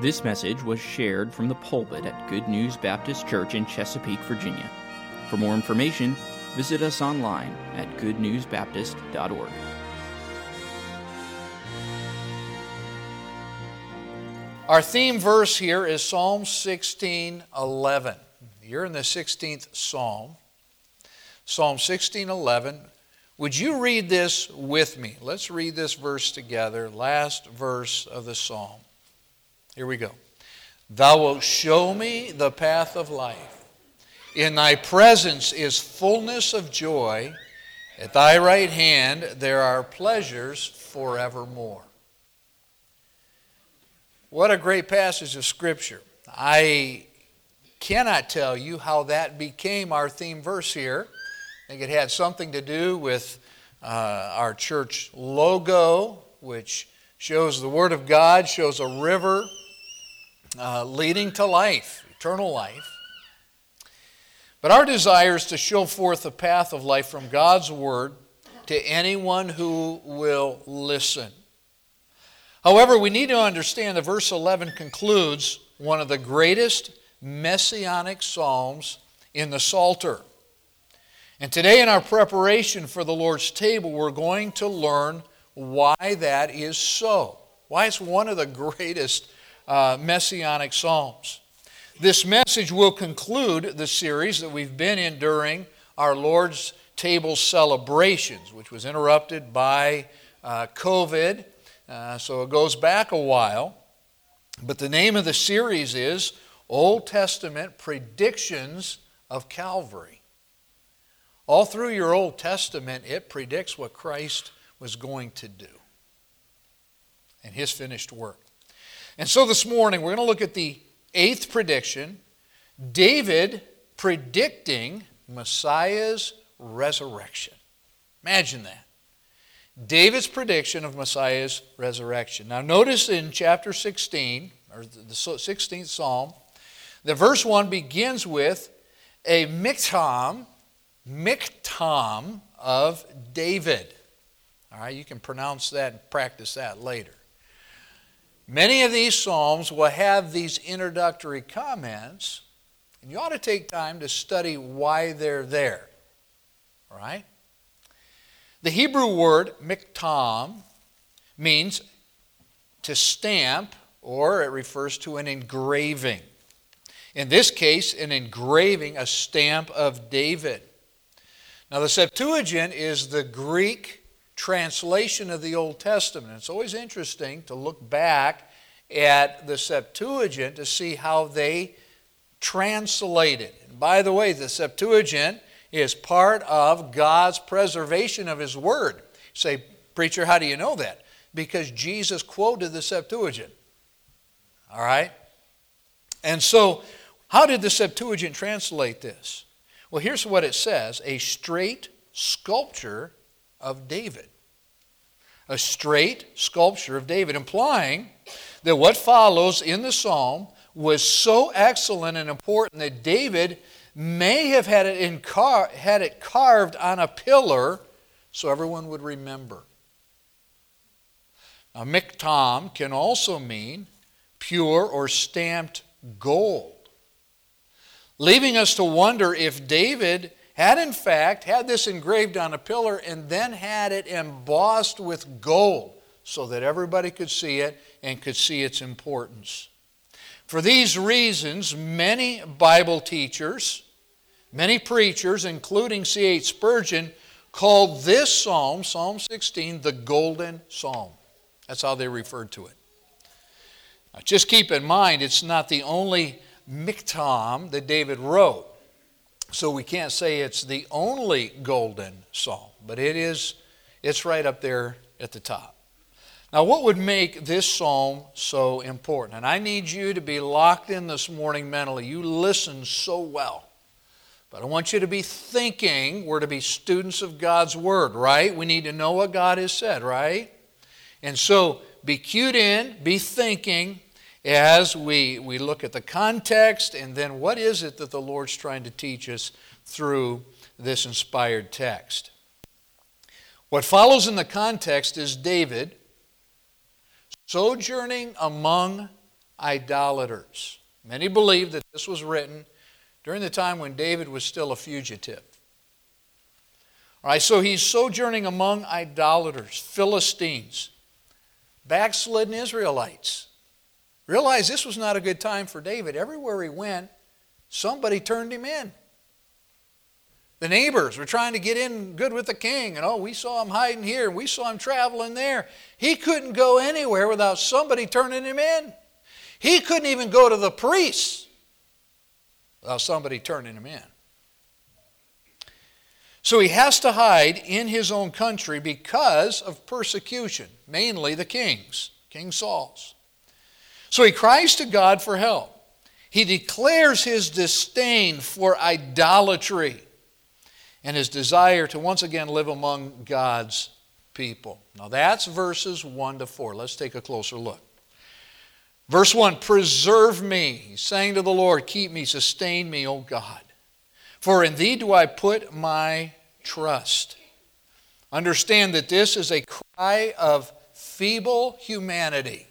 This message was shared from the pulpit at Good News Baptist Church in Chesapeake, Virginia. For more information, visit us online at goodnewsbaptist.org. Our theme verse here is Psalm 16:11. You're in the 16th Psalm. Psalm 16:11. Would you read this with me? Let's read this verse together, last verse of the psalm. Here we go. Thou wilt show me the path of life. In thy presence is fullness of joy. At thy right hand there are pleasures forevermore. What a great passage of Scripture. I cannot tell you how that became our theme verse here. I think it had something to do with uh, our church logo, which shows the Word of God, shows a river uh, leading to life, eternal life. But our desire is to show forth the path of life from God's Word to anyone who will listen. However, we need to understand that verse 11 concludes one of the greatest messianic psalms in the Psalter. And today, in our preparation for the Lord's table, we're going to learn why that is so. Why it's one of the greatest uh, messianic psalms. This message will conclude the series that we've been in during our Lord's table celebrations, which was interrupted by uh, COVID. Uh, so it goes back a while. But the name of the series is Old Testament Predictions of Calvary. All through your Old Testament, it predicts what Christ was going to do and his finished work. And so this morning, we're going to look at the eighth prediction David predicting Messiah's resurrection. Imagine that. David's prediction of Messiah's resurrection. Now, notice in chapter 16, or the 16th Psalm, the verse 1 begins with a miktam, miktam of David. All right, you can pronounce that and practice that later. Many of these Psalms will have these introductory comments, and you ought to take time to study why they're there. All right? The Hebrew word miktam means to stamp, or it refers to an engraving. In this case, an engraving, a stamp of David. Now, the Septuagint is the Greek translation of the Old Testament. It's always interesting to look back at the Septuagint to see how they translated. And by the way, the Septuagint is part of God's preservation of His Word. You say, Preacher, how do you know that? Because Jesus quoted the Septuagint. All right? And so, how did the Septuagint translate this? Well, here's what it says a straight sculpture of David. A straight sculpture of David, implying that what follows in the psalm was so excellent and important that David may have had it, car- had it carved on a pillar so everyone would remember. Now, miktam can also mean pure or stamped gold, leaving us to wonder if David had in fact had this engraved on a pillar and then had it embossed with gold so that everybody could see it and could see its importance. For these reasons, many Bible teachers, many preachers, including C.H. Spurgeon, called this psalm, Psalm 16, the Golden Psalm. That's how they referred to it. Now, just keep in mind, it's not the only miktam that David wrote. So we can't say it's the only golden psalm, but it is it's right up there at the top. Now, what would make this psalm so important? And I need you to be locked in this morning mentally. You listen so well. But I want you to be thinking. We're to be students of God's Word, right? We need to know what God has said, right? And so be cued in, be thinking, as we, we look at the context and then what is it that the Lord's trying to teach us through this inspired text. What follows in the context is David sojourning among idolaters. Many believe that this was written during the time when David was still a fugitive. All right, so he's sojourning among idolaters, Philistines, backslidden Israelites. Realize this was not a good time for David. Everywhere he went, somebody turned him in. The neighbors were trying to get in good with the king, and oh, we saw him hiding here, and we saw him traveling there. He couldn't go anywhere without somebody turning him in. He couldn't even go to the priests without somebody turning him in. So he has to hide in his own country because of persecution, mainly the king's, King Saul's. So he cries to God for help. He declares his disdain for idolatry and his desire to once again live among God's people. Now that's verses 1 to 4. Let's take a closer look. Verse 1 Preserve me. He's saying to the Lord, Keep me, sustain me, O God. For in thee do I put my trust. Understand that this is a cry of feeble humanity.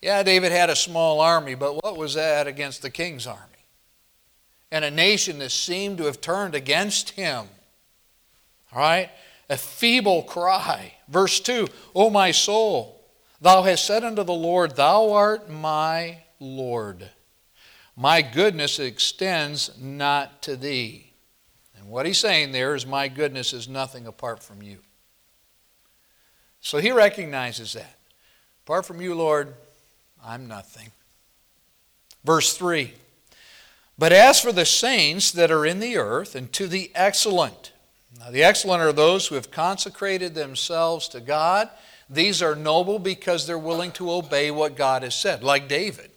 Yeah, David had a small army, but what was that against the king's army? And a nation that seemed to have turned against him. All right? A feeble cry. Verse 2 O my soul, thou hast said unto the Lord, Thou art my Lord. My goodness extends not to thee. And what he's saying there is, My goodness is nothing apart from you. So he recognizes that. Apart from you, Lord, I'm nothing. Verse 3 But as for the saints that are in the earth, and to the excellent, now the excellent are those who have consecrated themselves to God. These are noble because they're willing to obey what God has said, like David.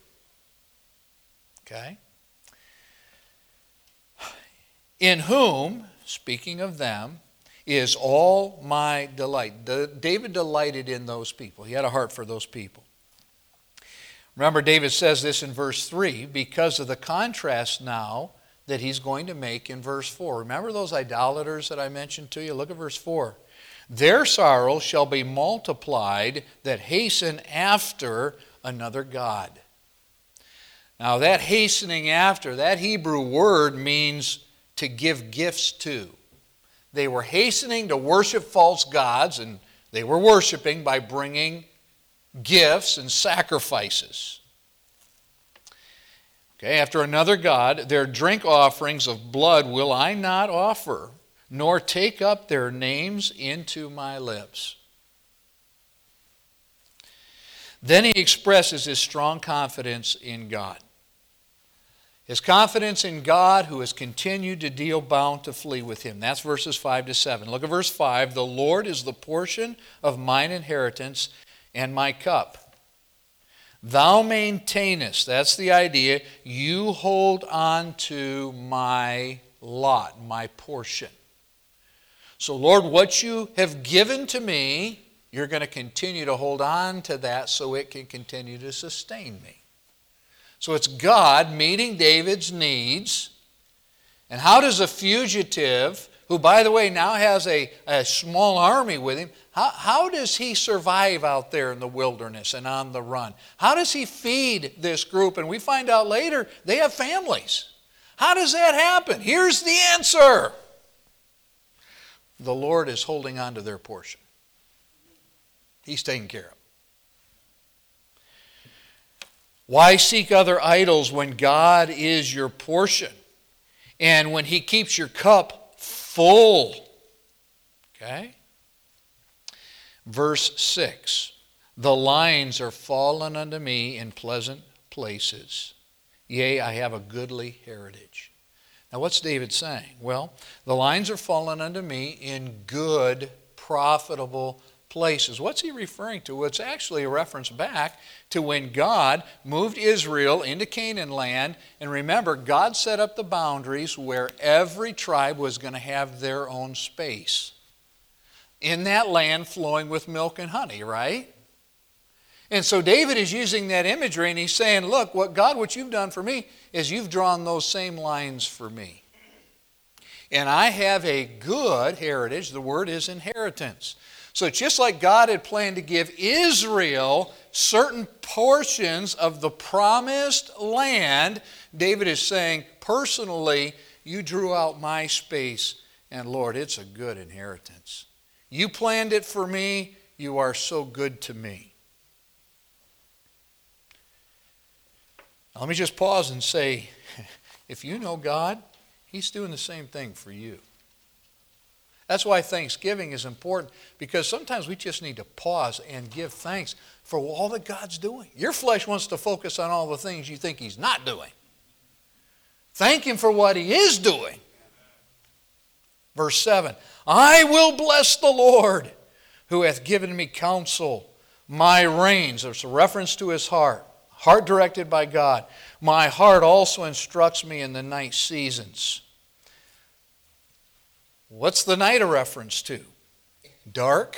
Okay? In whom, speaking of them, is all my delight. David delighted in those people. He had a heart for those people. Remember, David says this in verse 3 because of the contrast now that he's going to make in verse 4. Remember those idolaters that I mentioned to you? Look at verse 4. Their sorrow shall be multiplied that hasten after another God. Now, that hastening after, that Hebrew word means to give gifts to. They were hastening to worship false gods, and they were worshiping by bringing gifts and sacrifices. Okay, after another God, their drink offerings of blood will I not offer, nor take up their names into my lips. Then he expresses his strong confidence in God. His confidence in God who has continued to deal bountifully with him. That's verses 5 to 7. Look at verse 5. The Lord is the portion of mine inheritance and my cup. Thou maintainest, that's the idea, you hold on to my lot, my portion. So, Lord, what you have given to me, you're going to continue to hold on to that so it can continue to sustain me. So it's God meeting David's needs. And how does a fugitive, who, by the way, now has a, a small army with him, how, how does he survive out there in the wilderness and on the run? How does he feed this group? And we find out later they have families. How does that happen? Here's the answer the Lord is holding on to their portion, He's taking care of. them. Why seek other idols when God is your portion and when He keeps your cup full? Okay? Verse 6 The lines are fallen unto me in pleasant places. Yea, I have a goodly heritage. Now, what's David saying? Well, the lines are fallen unto me in good, profitable places. What's he referring to? Well, it's actually a reference back to when God moved Israel into Canaan land. And remember, God set up the boundaries where every tribe was going to have their own space in that land flowing with milk and honey, right? And so David is using that imagery and he's saying, Look, what God, what you've done for me is you've drawn those same lines for me. And I have a good heritage. The word is inheritance. So just like God had planned to give Israel certain portions of the promised land, David is saying, personally, you drew out my space, and Lord, it's a good inheritance. You planned it for me, you are so good to me. Now, let me just pause and say if you know God, He's doing the same thing for you. That's why Thanksgiving is important because sometimes we just need to pause and give thanks for all that God's doing. Your flesh wants to focus on all the things you think He's not doing. Thank Him for what He is doing. Verse 7 I will bless the Lord who hath given me counsel. My reins, there's a reference to his heart, heart directed by God. My heart also instructs me in the night seasons. What's the night a reference to? Dark,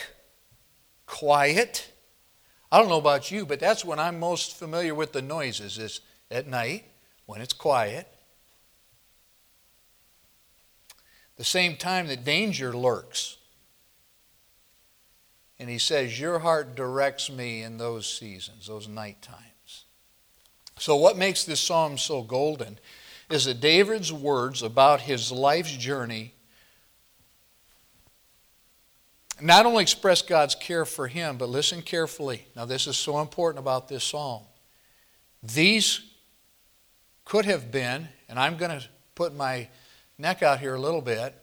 quiet. I don't know about you, but that's when I'm most familiar with the noises is at night when it's quiet. The same time that danger lurks. And he says, Your heart directs me in those seasons, those night times. So, what makes this psalm so golden is that David's words about his life's journey not only express God's care for him, but listen carefully. Now, this is so important about this psalm. These could have been, and I'm going to put my neck out here a little bit,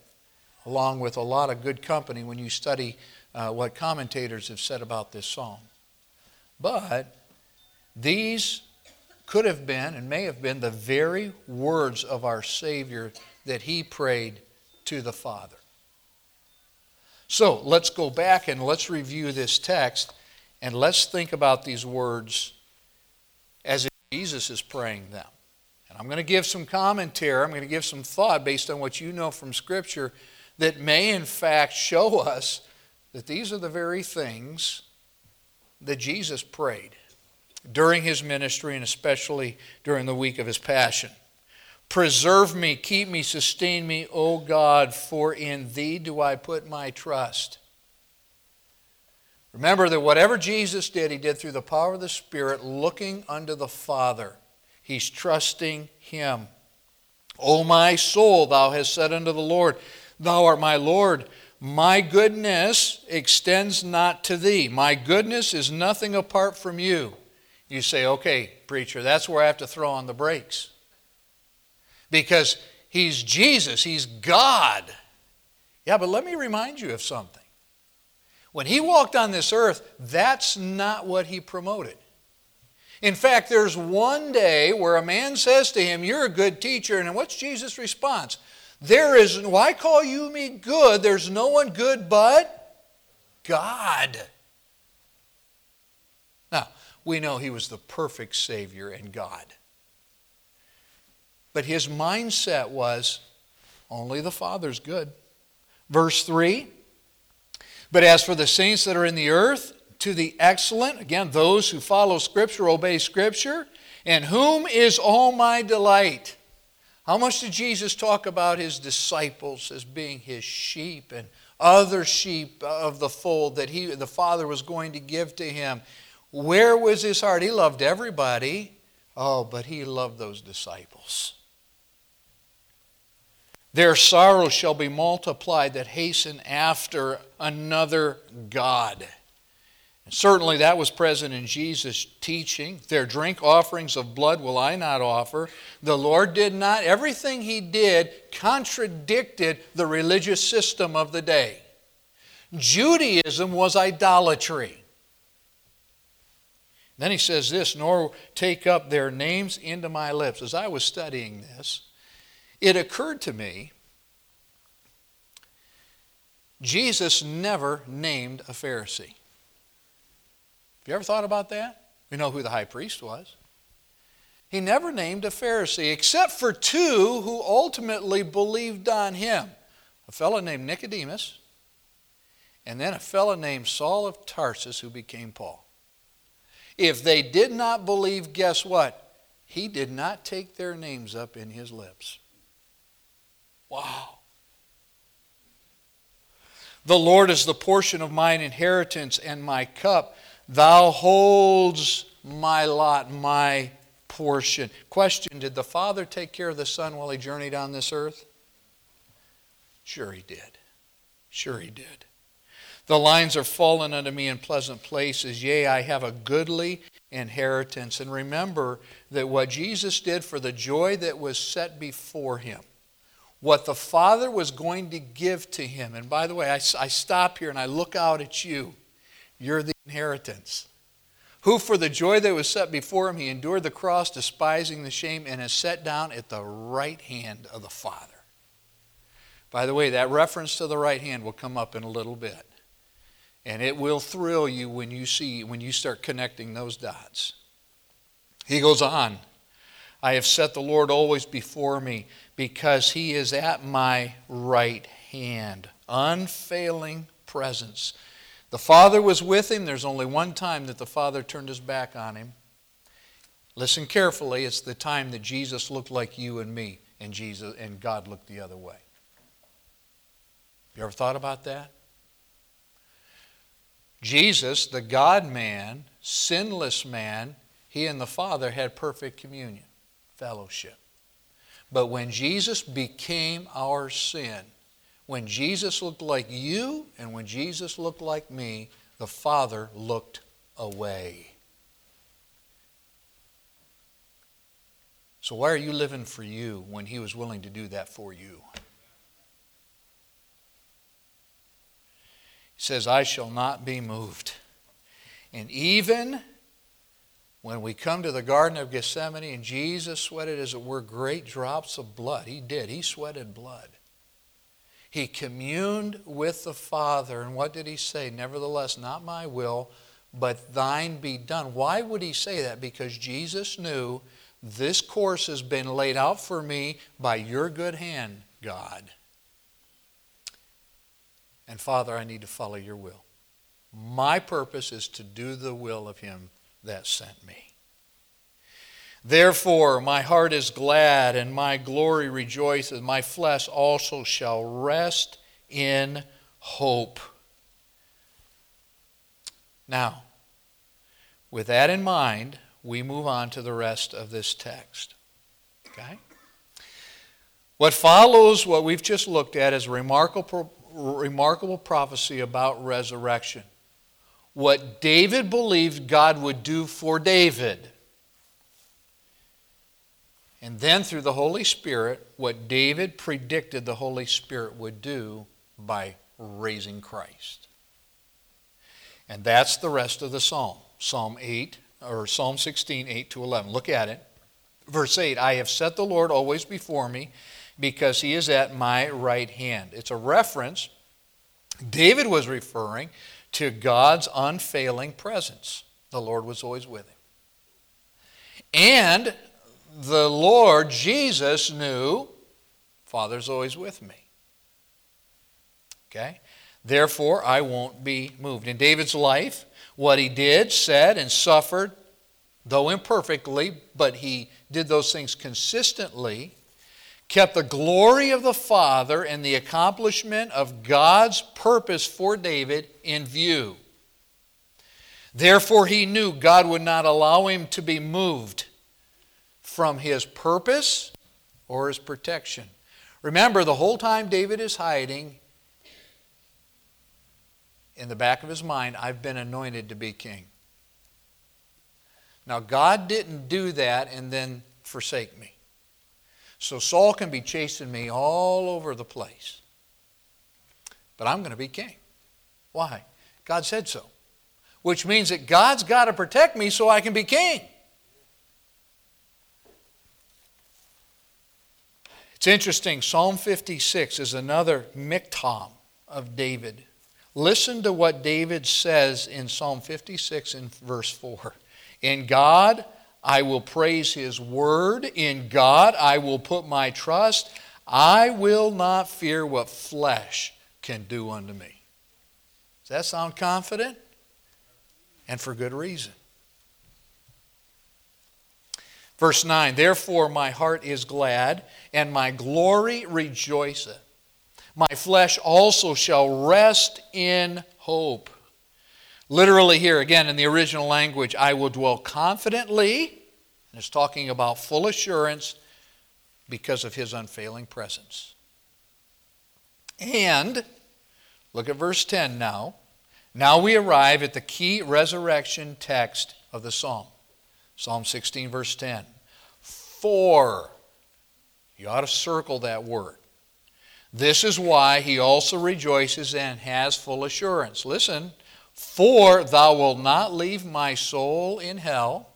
along with a lot of good company when you study uh, what commentators have said about this psalm. But these could have been and may have been the very words of our Savior that he prayed to the Father. So let's go back and let's review this text and let's think about these words as if Jesus is praying them. And I'm going to give some commentary, I'm going to give some thought based on what you know from Scripture that may in fact show us that these are the very things that Jesus prayed during his ministry and especially during the week of his passion. Preserve me, keep me, sustain me, O God, for in thee do I put my trust. Remember that whatever Jesus did, he did through the power of the Spirit, looking unto the Father. He's trusting him. O my soul, thou hast said unto the Lord, Thou art my Lord. My goodness extends not to thee. My goodness is nothing apart from you. You say, okay, preacher, that's where I have to throw on the brakes because he's Jesus, he's God. Yeah, but let me remind you of something. When he walked on this earth, that's not what he promoted. In fact, there's one day where a man says to him, You're a good teacher. And what's Jesus' response? There is, why call you me good? There's no one good but God. Now, we know he was the perfect Savior and God. But his mindset was only the Father's good. Verse 3 But as for the saints that are in the earth, to the excellent, again, those who follow Scripture, obey Scripture, and whom is all my delight. How much did Jesus talk about his disciples as being his sheep and other sheep of the fold that he, the Father was going to give to him? Where was his heart? He loved everybody. Oh, but he loved those disciples. Their sorrow shall be multiplied that hasten after another God. And certainly that was present in Jesus' teaching. Their drink offerings of blood will I not offer. The Lord did not, everything he did contradicted the religious system of the day. Judaism was idolatry. Then he says this, nor take up their names into my lips. As I was studying this, it occurred to me Jesus never named a Pharisee. Have you ever thought about that? We know who the high priest was. He never named a Pharisee except for two who ultimately believed on him a fellow named Nicodemus, and then a fellow named Saul of Tarsus who became Paul. If they did not believe, guess what? He did not take their names up in his lips. Wow. The Lord is the portion of mine inheritance and my cup. Thou holds my lot, my portion. Question Did the Father take care of the Son while he journeyed on this earth? Sure, he did. Sure, he did. The lines are fallen unto me in pleasant places. Yea, I have a goodly inheritance. And remember that what Jesus did for the joy that was set before him, what the Father was going to give to him. And by the way, I, I stop here and I look out at you. You're the inheritance. Who, for the joy that was set before him, he endured the cross, despising the shame, and is set down at the right hand of the Father. By the way, that reference to the right hand will come up in a little bit. And it will thrill you when you see, when you start connecting those dots. He goes on I have set the Lord always before me because he is at my right hand. Unfailing presence. The Father was with him. There's only one time that the Father turned his back on him. Listen carefully. It's the time that Jesus looked like you and me, and Jesus and God looked the other way. You ever thought about that? Jesus, the God man, sinless man, he and the Father had perfect communion, fellowship. But when Jesus became our sin, when Jesus looked like you and when Jesus looked like me, the Father looked away. So, why are you living for you when He was willing to do that for you? He says, I shall not be moved. And even when we come to the Garden of Gethsemane and Jesus sweated, as it were, great drops of blood, he did. He sweated blood. He communed with the Father. And what did he say? Nevertheless, not my will, but thine be done. Why would he say that? Because Jesus knew this course has been laid out for me by your good hand, God. And Father, I need to follow your will. My purpose is to do the will of him that sent me. Therefore, my heart is glad and my glory rejoices. My flesh also shall rest in hope. Now, with that in mind, we move on to the rest of this text. Okay? What follows, what we've just looked at, is a remarkable remarkable prophecy about resurrection. What David believed God would do for David. And then through the Holy Spirit, what David predicted the Holy Spirit would do by raising Christ. And that's the rest of the psalm. Psalm 8, or Psalm 16, 8 to 11. Look at it. Verse 8 I have set the Lord always before me because he is at my right hand. It's a reference. David was referring to God's unfailing presence. The Lord was always with him. And the Lord Jesus knew, Father's always with me. Okay? Therefore, I won't be moved. In David's life, what he did, said, and suffered, though imperfectly, but he did those things consistently, kept the glory of the Father and the accomplishment of God's purpose for David in view. Therefore, he knew God would not allow him to be moved from his purpose or his protection. Remember, the whole time David is hiding, in the back of his mind, I've been anointed to be king. Now, God didn't do that and then forsake me. So Saul can be chasing me all over the place. But I'm going to be king. Why? God said so. Which means that God's got to protect me so I can be king. It's interesting. Psalm 56 is another miktam of David. Listen to what David says in Psalm 56 in verse 4. In God I will praise His word. In God I will put my trust. I will not fear what flesh can do unto me. Does that sound confident? And for good reason. Verse 9 Therefore my heart is glad, and my glory rejoiceth. my flesh also shall rest in hope. Literally, here again in the original language, I will dwell confidently, and it's talking about full assurance because of his unfailing presence. And, look at verse 10 now. Now we arrive at the key resurrection text of the psalm Psalm 16, verse 10. For, you ought to circle that word. This is why he also rejoices and has full assurance. Listen, for thou wilt not leave my soul in hell.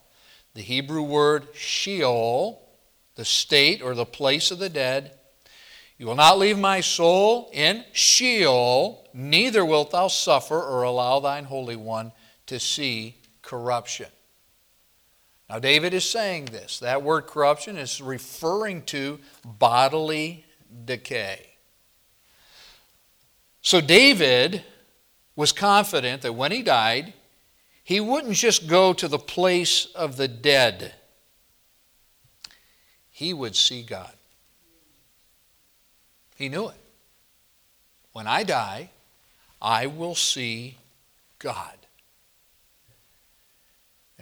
The Hebrew word Sheol, the state or the place of the dead. You will not leave my soul in Sheol, neither wilt thou suffer or allow thine Holy One to see corruption. Now, David is saying this. That word corruption is referring to bodily decay. So, David was confident that when he died, he wouldn't just go to the place of the dead, he would see God. He knew it. When I die, I will see God.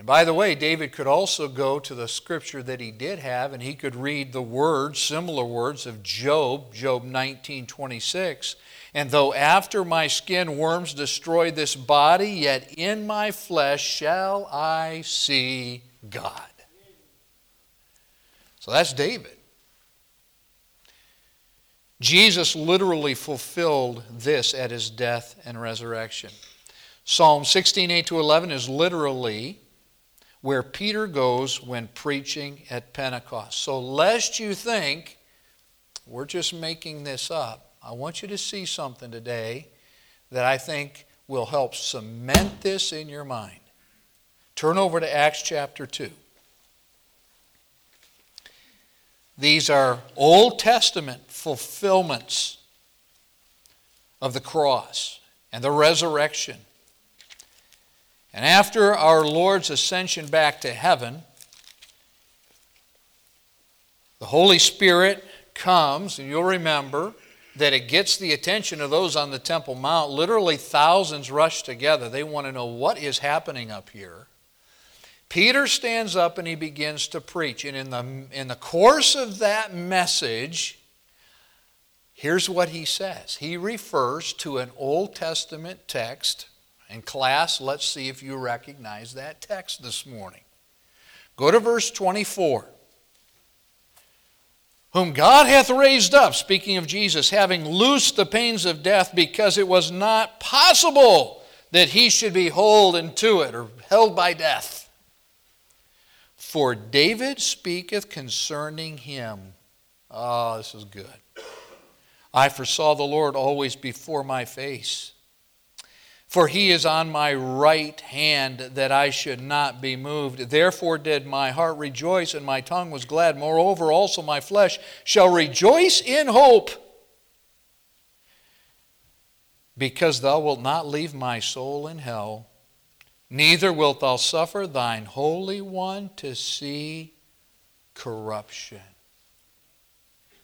And by the way, David could also go to the scripture that he did have, and he could read the words, similar words of Job, Job 19 26. And though after my skin worms destroy this body, yet in my flesh shall I see God. So that's David. Jesus literally fulfilled this at his death and resurrection. Psalm 16, 8 to 11 is literally where Peter goes when preaching at Pentecost. So, lest you think we're just making this up, I want you to see something today that I think will help cement this in your mind. Turn over to Acts chapter 2. These are Old Testament fulfillments of the cross and the resurrection. And after our Lord's ascension back to heaven, the Holy Spirit comes, and you'll remember that it gets the attention of those on the Temple Mount. Literally, thousands rush together. They want to know what is happening up here. Peter stands up and he begins to preach. And in the, in the course of that message, here's what he says he refers to an Old Testament text. And, class, let's see if you recognize that text this morning. Go to verse 24 whom God hath raised up, speaking of Jesus, having loosed the pains of death, because it was not possible that he should be holden to it or held by death. For David speaketh concerning him. Oh, this is good. I foresaw the Lord always before my face for he is on my right hand that I should not be moved. Therefore did my heart rejoice and my tongue was glad. Moreover, also my flesh shall rejoice in hope. Because thou wilt not leave my soul in hell, neither wilt thou suffer thine Holy One to see corruption.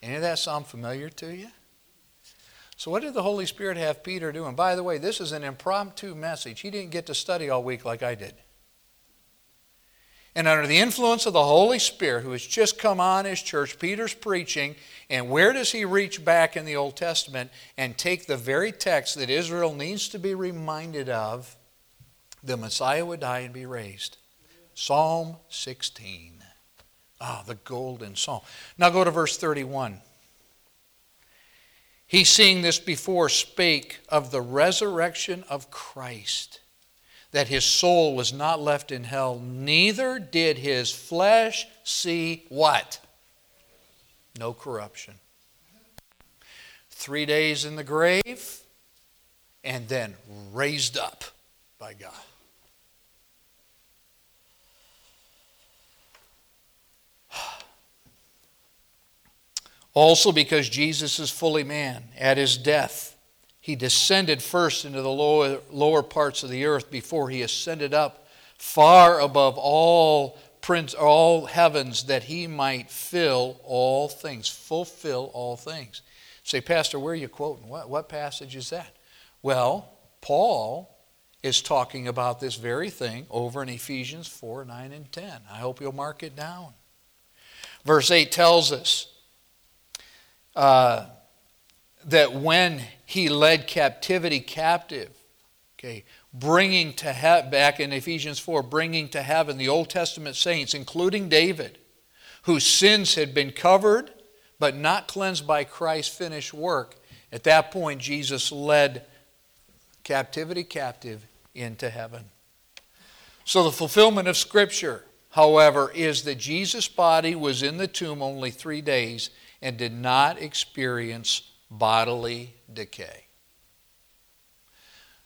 Any of that sound familiar to you? So, what did the Holy Spirit have Peter do? And by the way, this is an impromptu message. He didn't get to study all week like I did. And under the influence of the Holy Spirit, who has just come on his church, Peter's preaching. And where does he reach back in the Old Testament and take the very text that Israel needs to be reminded of? The Messiah would die and be raised. Psalm 16. Ah, the golden psalm. Now go to verse 31. He, seeing this before, spake of the resurrection of Christ, that his soul was not left in hell, neither did his flesh see what? No corruption. Three days in the grave, and then raised up by God. Also, because Jesus is fully man, at his death, he descended first into the lower, lower parts of the earth before he ascended up far above all prince, all heavens that he might fill all things, fulfill all things. Say, Pastor, where are you quoting? What, what passage is that? Well, Paul is talking about this very thing over in Ephesians 4 9 and 10. I hope you'll mark it down. Verse 8 tells us uh, that when he led captivity captive, okay, bringing to he- back in Ephesians 4, bringing to heaven the Old Testament saints, including David, whose sins had been covered but not cleansed by Christ's finished work, at that point, Jesus led captivity captive into heaven. So, the fulfillment of Scripture, however, is that Jesus' body was in the tomb only three days and did not experience bodily decay.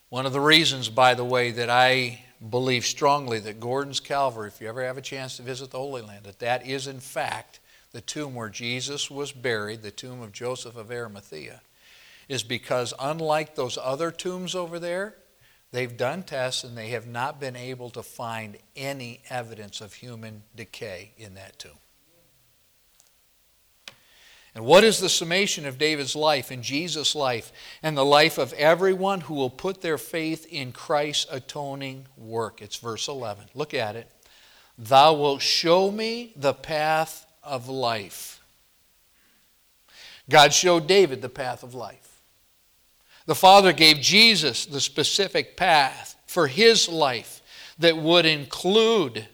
One of the reasons, by the way, that I believe strongly that Gordon's Calvary, if you ever have a chance to visit the Holy Land, that that is in fact the tomb where Jesus was buried, the tomb of Joseph of Arimathea, is because unlike those other tombs over there, they've done tests and they have not been able to find any evidence of human decay in that tomb. And what is the summation of David's life and Jesus' life and the life of everyone who will put their faith in Christ's atoning work? It's verse 11. Look at it. Thou wilt show me the path of life. God showed David the path of life. The Father gave Jesus the specific path for his life that would include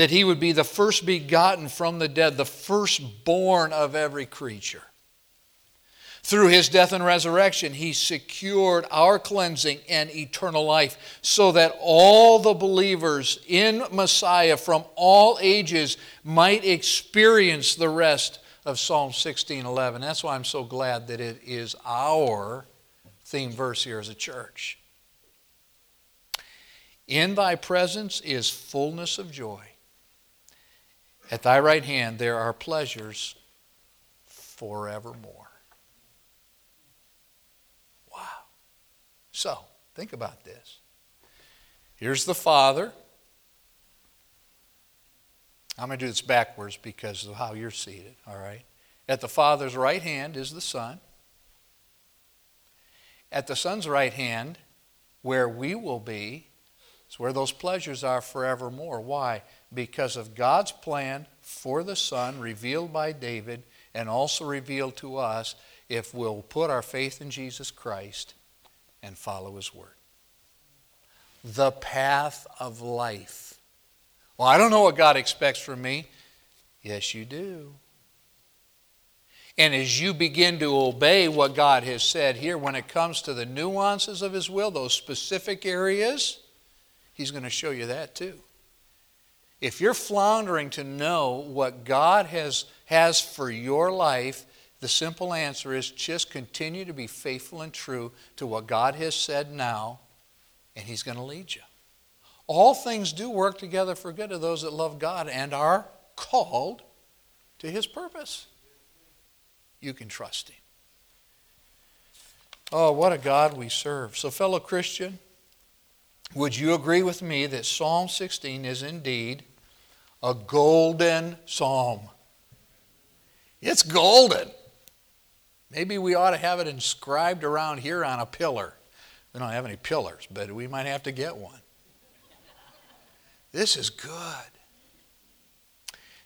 that he would be the first begotten from the dead, the firstborn of every creature. Through his death and resurrection, he secured our cleansing and eternal life so that all the believers in Messiah from all ages might experience the rest of Psalm 16:11. That's why I'm so glad that it is our theme verse here as a church. In thy presence is fullness of joy. At thy right hand there are pleasures forevermore. Wow. So, think about this. Here's the Father. I'm going to do this backwards because of how you're seated, all right? At the Father's right hand is the Son. At the Son's right hand, where we will be, is where those pleasures are forevermore. Why? Because of God's plan for the Son, revealed by David, and also revealed to us if we'll put our faith in Jesus Christ and follow His Word. The path of life. Well, I don't know what God expects from me. Yes, you do. And as you begin to obey what God has said here, when it comes to the nuances of His will, those specific areas, He's going to show you that too. If you're floundering to know what God has, has for your life, the simple answer is just continue to be faithful and true to what God has said now, and He's going to lead you. All things do work together for good of those that love God and are called to His purpose. You can trust Him. Oh, what a God we serve. So, fellow Christian, would you agree with me that Psalm 16 is indeed a golden psalm? It's golden. Maybe we ought to have it inscribed around here on a pillar. We don't have any pillars, but we might have to get one. This is good.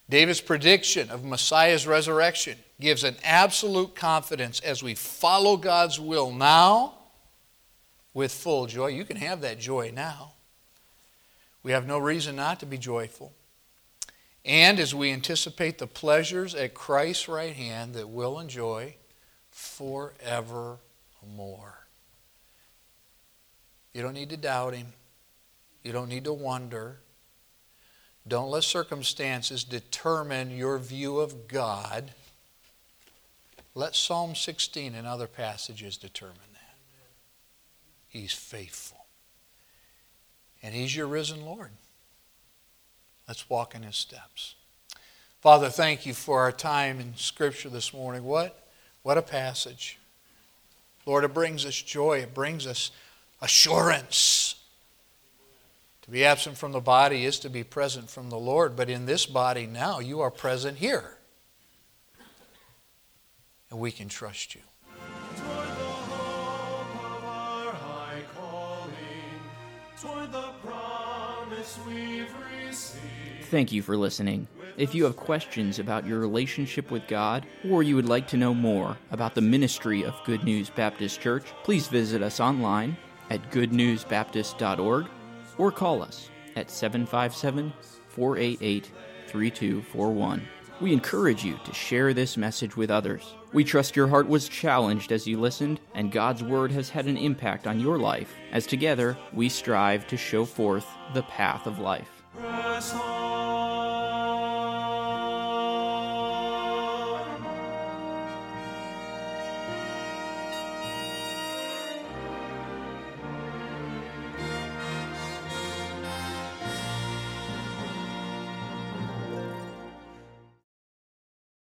David's prediction of Messiah's resurrection gives an absolute confidence as we follow God's will now with full joy. You can have that joy now. We have no reason not to be joyful. And as we anticipate the pleasures at Christ's right hand that we'll enjoy forevermore. You don't need to doubt him. You don't need to wonder. Don't let circumstances determine your view of God. Let Psalm 16 and other passages determine that. He's faithful. And He's your risen Lord. Let's walk in his steps. Father, thank you for our time in Scripture this morning. What, what a passage. Lord, it brings us joy, it brings us assurance. To be absent from the body is to be present from the Lord, but in this body now, you are present here. And we can trust you. toward the Thank you for listening. If you have questions about your relationship with God, or you would like to know more about the ministry of Good News Baptist Church, please visit us online at goodnewsbaptist.org or call us at 757 488 3241. We encourage you to share this message with others. We trust your heart was challenged as you listened, and God's Word has had an impact on your life, as together we strive to show forth the path of life.